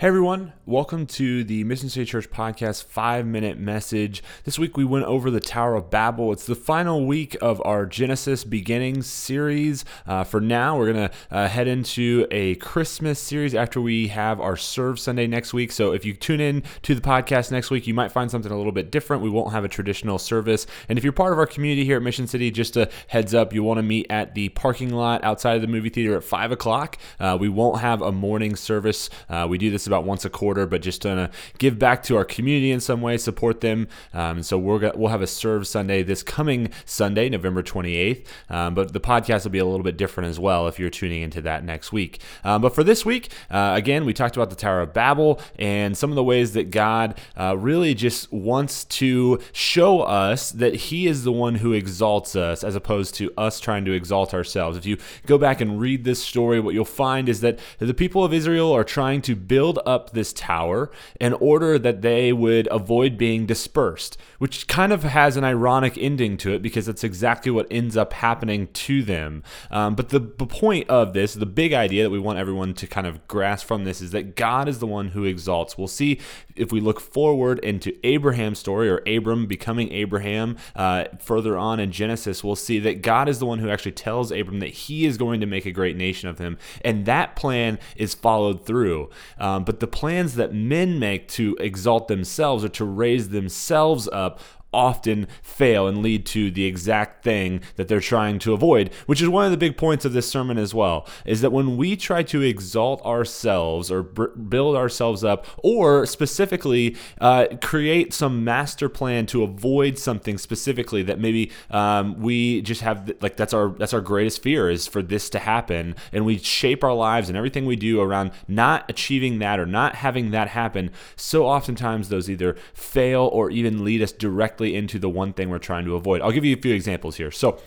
Hey everyone, welcome to the Mission City Church Podcast five minute message. This week we went over the Tower of Babel. It's the final week of our Genesis Beginnings series. Uh, for now, we're going to uh, head into a Christmas series after we have our Serve Sunday next week. So if you tune in to the podcast next week, you might find something a little bit different. We won't have a traditional service. And if you're part of our community here at Mission City, just a heads up, you want to meet at the parking lot outside of the movie theater at 5 o'clock. Uh, we won't have a morning service. Uh, we do this about once a quarter, but just to give back to our community in some way, support them. Um, so we're we'll have a serve Sunday this coming Sunday, November 28th. Um, but the podcast will be a little bit different as well if you're tuning into that next week. Um, but for this week, uh, again, we talked about the Tower of Babel and some of the ways that God uh, really just wants to show us that He is the one who exalts us as opposed to us trying to exalt ourselves. If you go back and read this story, what you'll find is that the people of Israel are trying to build up this tower in order that they would avoid being dispersed, which kind of has an ironic ending to it because that's exactly what ends up happening to them. Um, but the, the point of this, the big idea that we want everyone to kind of grasp from this is that God is the one who exalts. We'll see if we look forward into Abraham's story or Abram becoming Abraham uh, further on in Genesis, we'll see that God is the one who actually tells Abram that he is going to make a great nation of him. And that plan is followed through. Um, but the plans that men make to exalt themselves or to raise themselves up often fail and lead to the exact thing that they're trying to avoid, which is one of the big points of this sermon as well, is that when we try to exalt ourselves or b- build ourselves up, or specifically uh, create some master plan to avoid something specifically that maybe um, we just have like that's our that's our greatest fear is for this to happen, and we shape our lives and everything we do around not achieving that or not having that happen. So oftentimes those either fail or even lead us directly directly into the one thing we're trying to avoid. I'll give you a few examples here. So,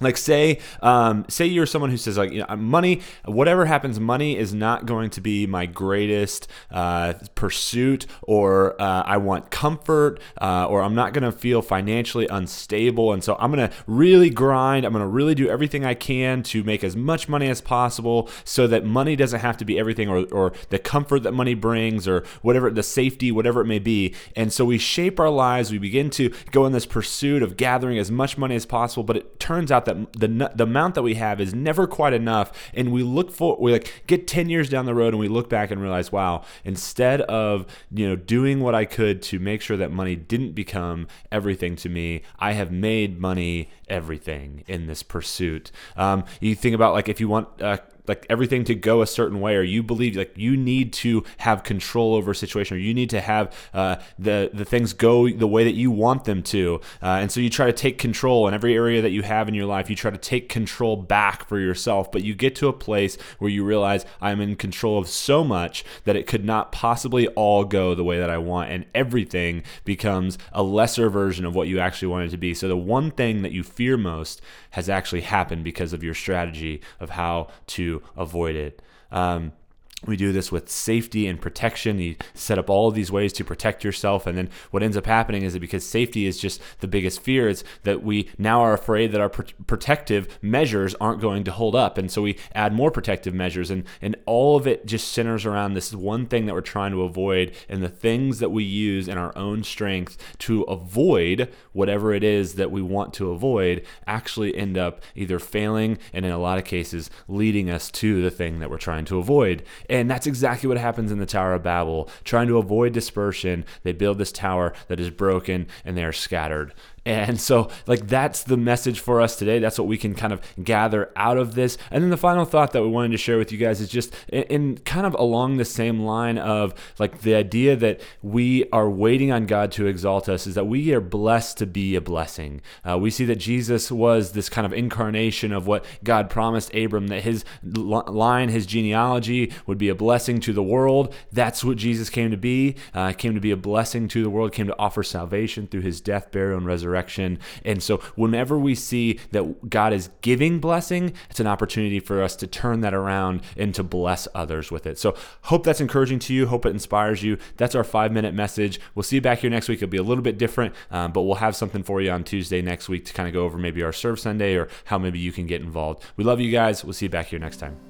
like say um, say you're someone who says like you know money whatever happens money is not going to be my greatest uh, pursuit or uh, i want comfort uh, or i'm not going to feel financially unstable. And so i'm going to really grind. I'm going to really do everything i can to make as much money as possible so that money doesn't have to be everything or, or the comfort that money brings or whatever the safety whatever it may be. And so we shape our lives. We begin to go in this pursuit of gathering as much money as possible but it turns out that that the the amount that we have is never quite enough and we look for we like get 10 years down the road and we look back and realize wow instead of you know doing what I could to make sure that money didn't become everything to me I have made money everything in this pursuit. Um, you think about like if you want uh, like everything to go a certain way or you believe like you need to have control over a situation or you need to have uh, the the things go the way that you want them to. Uh, and so you try to take control in every area that you have in your life. You try to take control back for yourself but you get to a place where you realize i'm in control of so much that it could not possibly all go the way that i want and everything becomes a lesser version of what you actually want it to be. So the one thing that you fear most has actually happened because of your strategy of how to avoid it. Um, we do this with safety and protection. You set up all of these ways to protect yourself. And then what ends up happening is that because safety is just the biggest fear, it's that we now are afraid that our pr- protective measures aren't going to hold up. And so we add more protective measures. And, and all of it just centers around this one thing that we're trying to avoid and the things that we use in our own strength to avoid whatever it is that we want to avoid actually end up either failing and in a lot of cases leading us to the thing that we're trying to avoid. And that's exactly what happens in the Tower of Babel. Trying to avoid dispersion, they build this tower that is broken and they are scattered. And so, like, that's the message for us today. That's what we can kind of gather out of this. And then the final thought that we wanted to share with you guys is just in, in kind of along the same line of like the idea that we are waiting on God to exalt us is that we are blessed to be a blessing. Uh, we see that Jesus was this kind of incarnation of what God promised Abram, that his line, his genealogy would be a blessing to the world. That's what Jesus came to be. Uh, came to be a blessing to the world, came to offer salvation through his death, burial, and resurrection resurrection. And so, whenever we see that God is giving blessing, it's an opportunity for us to turn that around and to bless others with it. So, hope that's encouraging to you. Hope it inspires you. That's our five minute message. We'll see you back here next week. It'll be a little bit different, um, but we'll have something for you on Tuesday next week to kind of go over maybe our Serve Sunday or how maybe you can get involved. We love you guys. We'll see you back here next time.